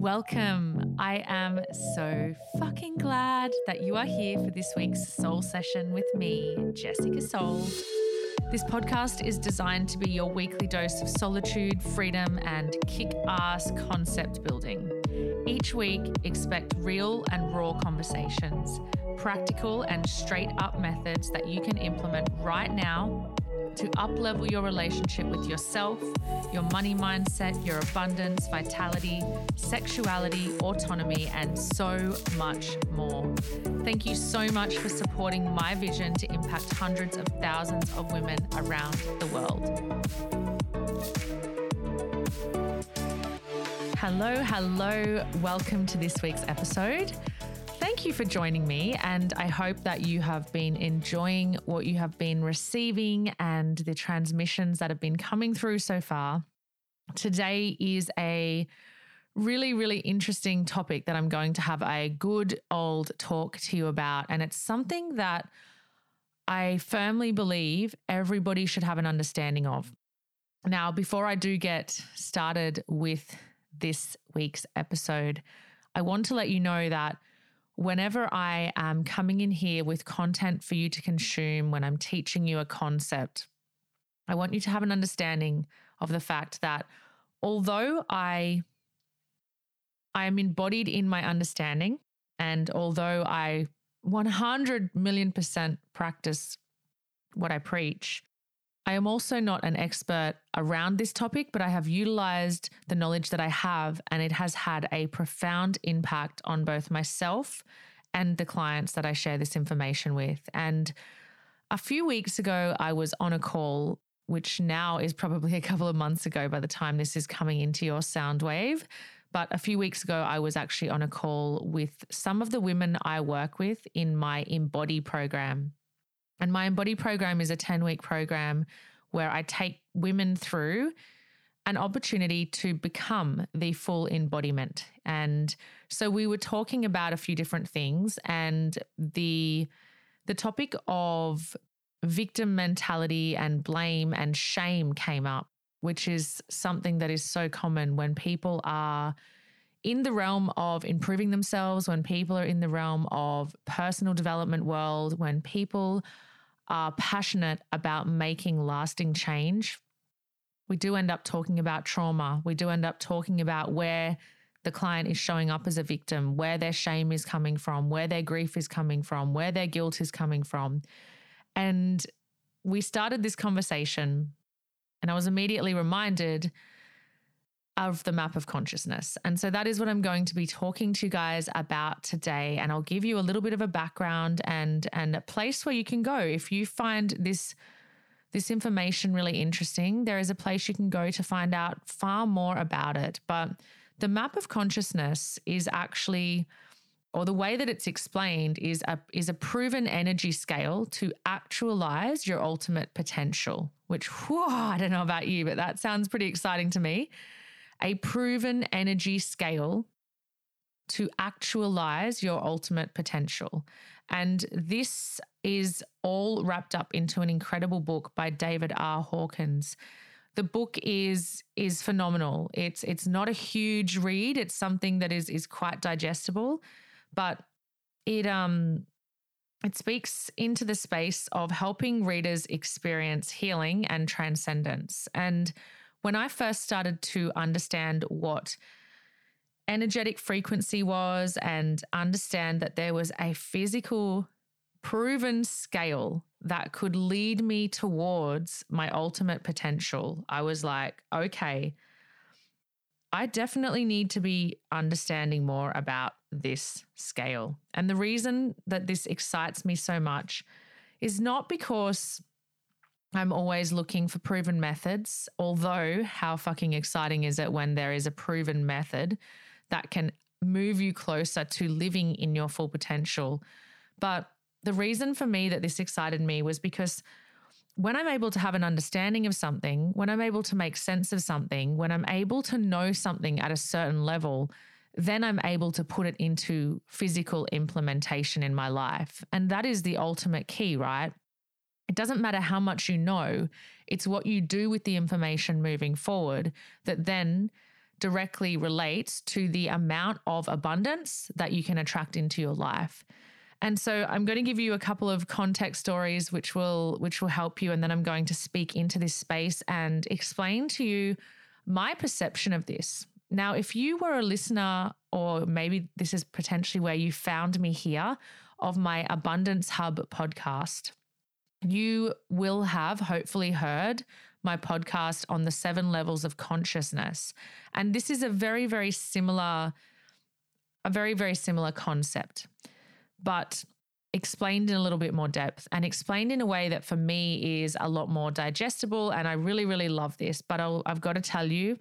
Welcome. I am so fucking glad that you are here for this week's soul session with me, Jessica Soul. This podcast is designed to be your weekly dose of solitude, freedom, and kick ass concept building. Each week, expect real and raw conversations, practical and straight up methods that you can implement right now to uplevel your relationship with yourself, your money mindset, your abundance, vitality, sexuality, autonomy, and so much more. Thank you so much for supporting my vision to impact hundreds of thousands of women around the world. Hello, hello. Welcome to this week's episode. Thank you for joining me, and I hope that you have been enjoying what you have been receiving and the transmissions that have been coming through so far. Today is a really, really interesting topic that I'm going to have a good old talk to you about, and it's something that I firmly believe everybody should have an understanding of. Now, before I do get started with this week's episode, I want to let you know that whenever I am coming in here with content for you to consume, when I'm teaching you a concept, I want you to have an understanding of the fact that although I I am embodied in my understanding and although I 100 million percent practice what I preach, I am also not an expert around this topic, but I have utilized the knowledge that I have, and it has had a profound impact on both myself and the clients that I share this information with. And a few weeks ago, I was on a call, which now is probably a couple of months ago by the time this is coming into your sound wave. But a few weeks ago, I was actually on a call with some of the women I work with in my Embody program. And my Embody program is a 10 week program where I take women through an opportunity to become the full embodiment. And so we were talking about a few different things and the the topic of victim mentality and blame and shame came up, which is something that is so common when people are in the realm of improving themselves, when people are in the realm of personal development world, when people are passionate about making lasting change, we do end up talking about trauma. We do end up talking about where the client is showing up as a victim, where their shame is coming from, where their grief is coming from, where their guilt is coming from. And we started this conversation, and I was immediately reminded of the map of consciousness. And so that is what I'm going to be talking to you guys about today and I'll give you a little bit of a background and and a place where you can go if you find this this information really interesting. There is a place you can go to find out far more about it. But the map of consciousness is actually or the way that it's explained is a is a proven energy scale to actualize your ultimate potential, which whew, I don't know about you, but that sounds pretty exciting to me a proven energy scale to actualize your ultimate potential. And this is all wrapped up into an incredible book by David R. Hawkins. The book is is phenomenal. It's it's not a huge read. It's something that is is quite digestible, but it um it speaks into the space of helping readers experience healing and transcendence. And when I first started to understand what energetic frequency was and understand that there was a physical proven scale that could lead me towards my ultimate potential, I was like, okay, I definitely need to be understanding more about this scale. And the reason that this excites me so much is not because I'm always looking for proven methods, although, how fucking exciting is it when there is a proven method that can move you closer to living in your full potential? But the reason for me that this excited me was because when I'm able to have an understanding of something, when I'm able to make sense of something, when I'm able to know something at a certain level, then I'm able to put it into physical implementation in my life. And that is the ultimate key, right? It doesn't matter how much you know, it's what you do with the information moving forward that then directly relates to the amount of abundance that you can attract into your life. And so I'm going to give you a couple of context stories which will which will help you and then I'm going to speak into this space and explain to you my perception of this. Now, if you were a listener or maybe this is potentially where you found me here of my Abundance Hub podcast, you will have hopefully heard my podcast on the seven levels of consciousness. And this is a very, very similar, a very, very similar concept, but explained in a little bit more depth and explained in a way that for me is a lot more digestible. And I really, really love this. But i have got to tell you,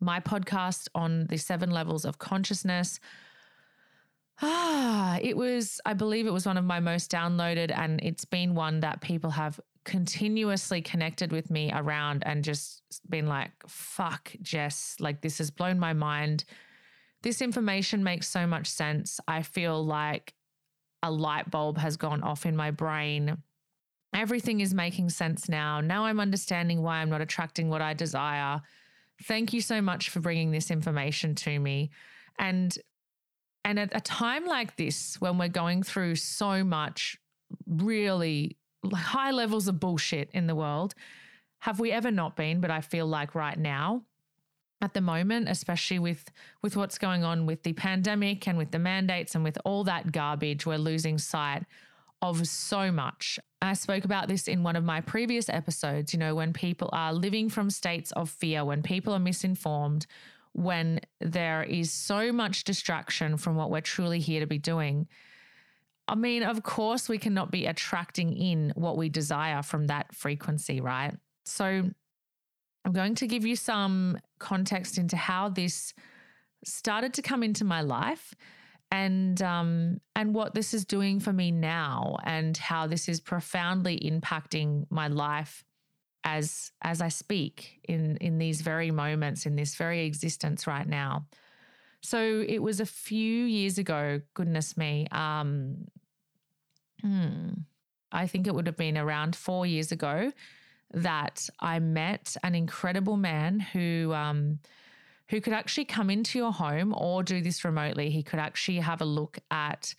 my podcast on the seven levels of consciousness Ah, it was, I believe it was one of my most downloaded, and it's been one that people have continuously connected with me around and just been like, fuck, Jess, like this has blown my mind. This information makes so much sense. I feel like a light bulb has gone off in my brain. Everything is making sense now. Now I'm understanding why I'm not attracting what I desire. Thank you so much for bringing this information to me. And and at a time like this, when we're going through so much really high levels of bullshit in the world, have we ever not been? But I feel like right now, at the moment, especially with with what's going on with the pandemic and with the mandates and with all that garbage, we're losing sight of so much. I spoke about this in one of my previous episodes. You know, when people are living from states of fear, when people are misinformed, when there is so much distraction from what we're truly here to be doing. I mean, of course, we cannot be attracting in what we desire from that frequency, right? So, I'm going to give you some context into how this started to come into my life and um, and what this is doing for me now and how this is profoundly impacting my life as as I speak in in these very moments in this very existence right now. So it was a few years ago, goodness me. Um hmm, I think it would have been around 4 years ago that I met an incredible man who um who could actually come into your home or do this remotely. He could actually have a look at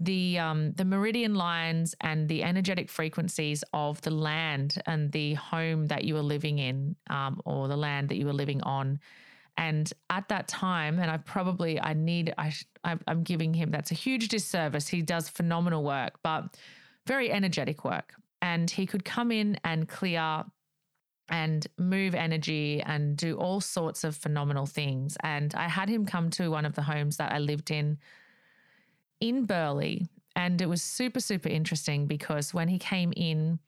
the um, the meridian lines and the energetic frequencies of the land and the home that you were living in um, or the land that you were living on. And at that time and i probably i need I, i'm giving him that's a huge disservice. He does phenomenal work but very energetic work. And he could come in and clear and move energy and do all sorts of phenomenal things. And i had him come to one of the homes that i lived in in Burleigh. And it was super, super interesting because when he came in,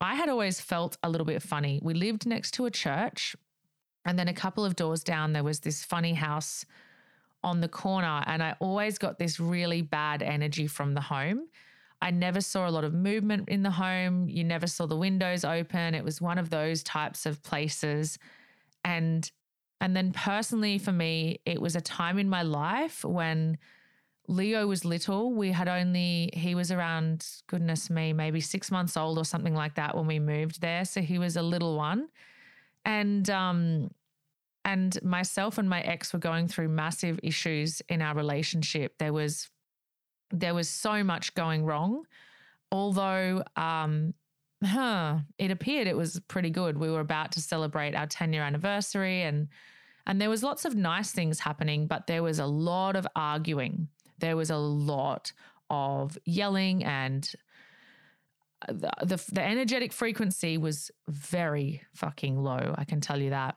I had always felt a little bit funny. We lived next to a church, and then a couple of doors down, there was this funny house on the corner. And I always got this really bad energy from the home. I never saw a lot of movement in the home. You never saw the windows open. It was one of those types of places. And and then personally for me, it was a time in my life when Leo was little. We had only, he was around, goodness me, maybe six months old or something like that when we moved there. So he was a little one. And, um, and myself and my ex were going through massive issues in our relationship. There was, there was so much going wrong. Although, um, huh, it appeared it was pretty good. We were about to celebrate our 10 year anniversary and, and there was lots of nice things happening, but there was a lot of arguing there was a lot of yelling and uh, the, the, the energetic frequency was very fucking low. I can tell you that.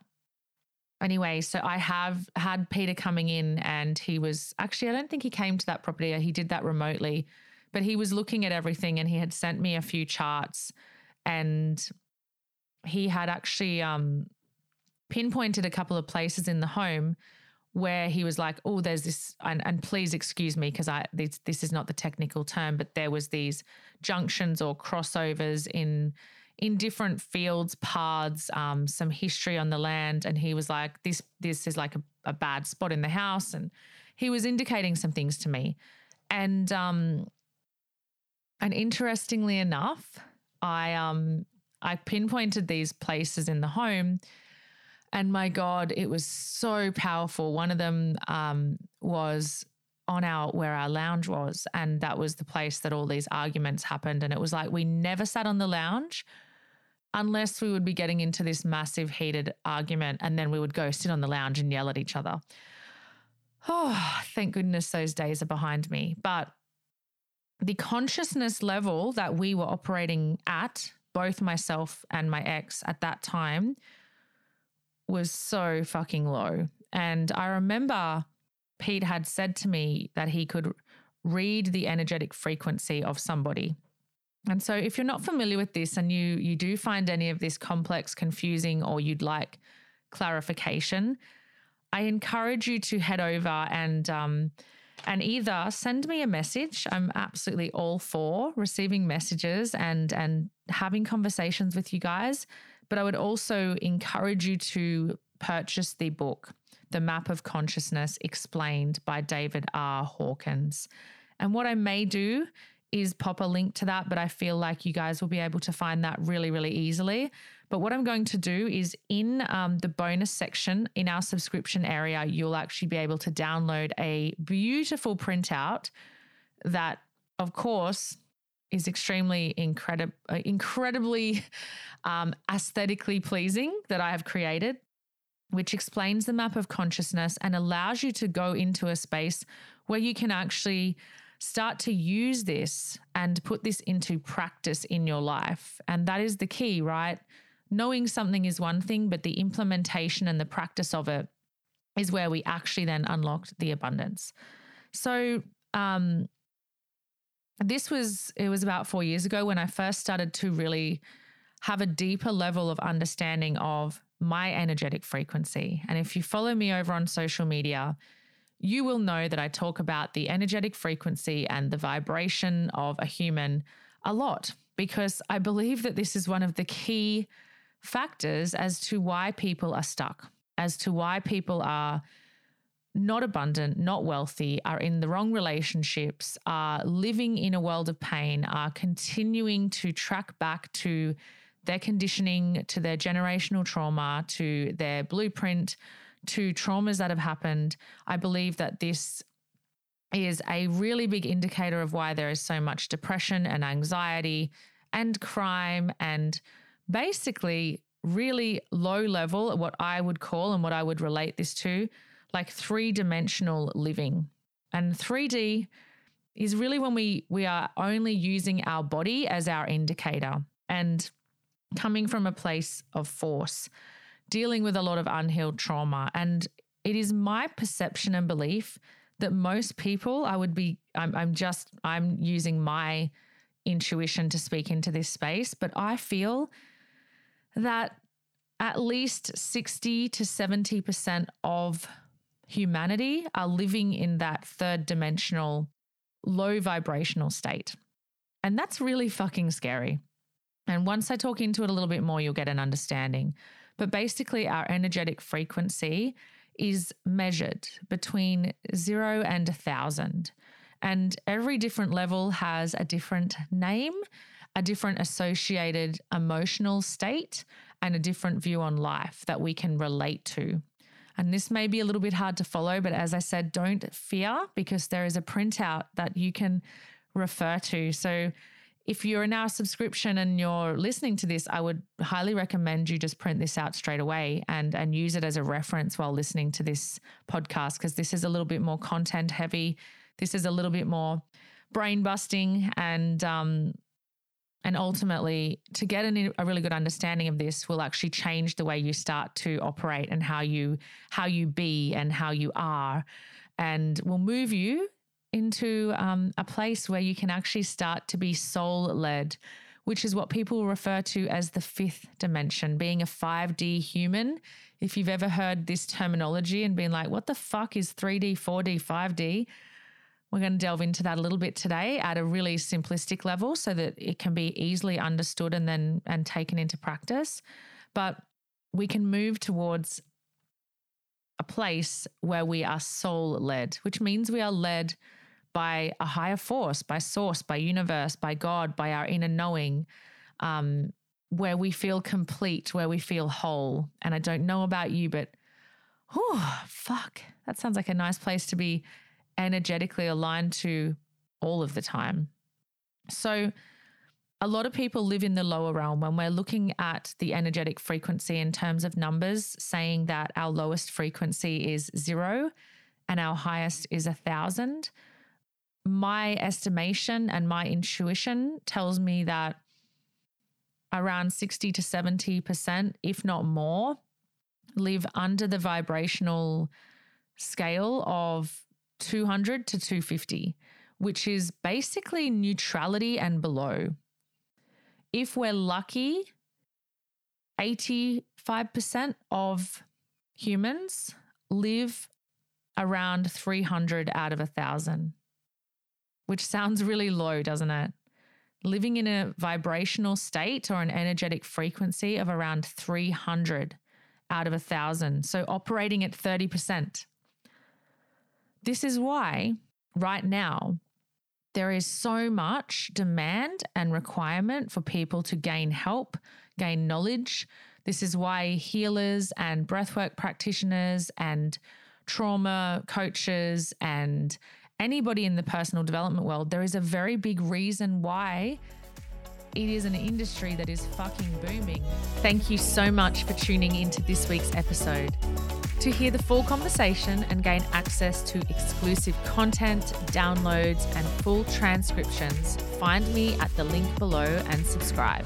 Anyway, so I have had Peter coming in, and he was actually, I don't think he came to that property. He did that remotely, but he was looking at everything and he had sent me a few charts and he had actually um, pinpointed a couple of places in the home where he was like, "Oh, there's this," and, and please excuse me because I this, this is not the technical term, but there was these junctions or crossovers in in different fields, paths, um, some history on the land, and he was like, "This this is like a, a bad spot in the house," and he was indicating some things to me, and um, and interestingly enough, I um I pinpointed these places in the home And my God, it was so powerful. One of them um, was on our where our lounge was, and that was the place that all these arguments happened. And it was like we never sat on the lounge unless we would be getting into this massive heated argument, and then we would go sit on the lounge and yell at each other. Oh, thank goodness those days are behind me. But the consciousness level that we were operating at, both myself and my ex at that time, was so fucking low. And I remember Pete had said to me that he could read the energetic frequency of somebody. And so if you're not familiar with this and you you do find any of this complex, confusing or you'd like clarification, I encourage you to head over and um, and either send me a message. I'm absolutely all for receiving messages and and having conversations with you guys. But I would also encourage you to purchase the book, The Map of Consciousness Explained by David R. Hawkins. And what I may do is pop a link to that, but I feel like you guys will be able to find that really, really easily. But what I'm going to do is in um, the bonus section in our subscription area, you'll actually be able to download a beautiful printout that, of course, is extremely incredible, uh, incredibly um, aesthetically pleasing that I have created, which explains the map of consciousness and allows you to go into a space where you can actually start to use this and put this into practice in your life. And that is the key, right? Knowing something is one thing, but the implementation and the practice of it is where we actually then unlocked the abundance. So, um, this was it was about 4 years ago when I first started to really have a deeper level of understanding of my energetic frequency. And if you follow me over on social media, you will know that I talk about the energetic frequency and the vibration of a human a lot because I believe that this is one of the key factors as to why people are stuck, as to why people are not abundant, not wealthy, are in the wrong relationships, are living in a world of pain, are continuing to track back to their conditioning, to their generational trauma, to their blueprint, to traumas that have happened. I believe that this is a really big indicator of why there is so much depression and anxiety and crime and basically really low level, what I would call and what I would relate this to, like three dimensional living. And 3D is really when we we are only using our body as our indicator and coming from a place of force, dealing with a lot of unhealed trauma. And it is my perception and belief that most people, I would be, I'm, I'm just, I'm using my intuition to speak into this space, but I feel that at least 60 to 70% of humanity are living in that third dimensional, low vibrational state. And that's really fucking scary. And once I talk into it a little bit more, you'll get an understanding. But basically, our energetic frequency is measured between zero and a thousand. And every different level has a different name, a different associated emotional state, and a different view on life that we can relate to. And this may be a little bit hard to follow, but as I said, don't fear because there is a printout that you can refer to. So if you're in our subscription and you're listening to this, I would highly recommend you just print this out straight away and and use it as a reference while listening to this podcast because this is a little bit more content heavy. This is a little bit more brain busting and um, and ultimately, to get an, a really good understanding of this will actually change the way you start to operate and how you how you be and how you are, and will move you into um, a place where you can actually start to be soul led, which is what people refer to as the fifth dimension, being a 5D human. If you've ever heard this terminology and been like, what the fuck is 3D, 4D, 5D? We're going to delve into that a little bit today at a really simplistic level so that it can be easily understood and then and taken into practice. But we can move towards a place where we are soul led, which means we are led by a higher force, by source, by universe, by God, by our inner knowing. Um, where we feel complete, where we feel whole. And I don't know about you, but oh, fuck, that sounds like a nice place to be energetically aligned to all of the time. So, a lot of people live in the lower realm when we're looking at the energetic frequency in terms of numbers, saying that our lowest frequency is zero and our highest is a thousand. My estimation and my intuition tells me that around 60 to 70%, if not more, live under the vibrational scale of 200 to 250, which is basically neutrality and below. If we're lucky, 85% of humans live around 300 out of a 1,000, which sounds really low, doesn't it? Living in a vibrational state or an energetic frequency of around 300 out of a 1,000. So operating at 30%. This is why right now there is so much demand and requirement for people to gain help, gain knowledge. This is why healers and breathwork practitioners and trauma coaches and anybody in the personal development world, there is a very big reason why it is an industry that is fucking booming. Thank you so much for tuning into this week's episode. To hear the full conversation and gain access to exclusive content, downloads, and full transcriptions, find me at the link below and subscribe.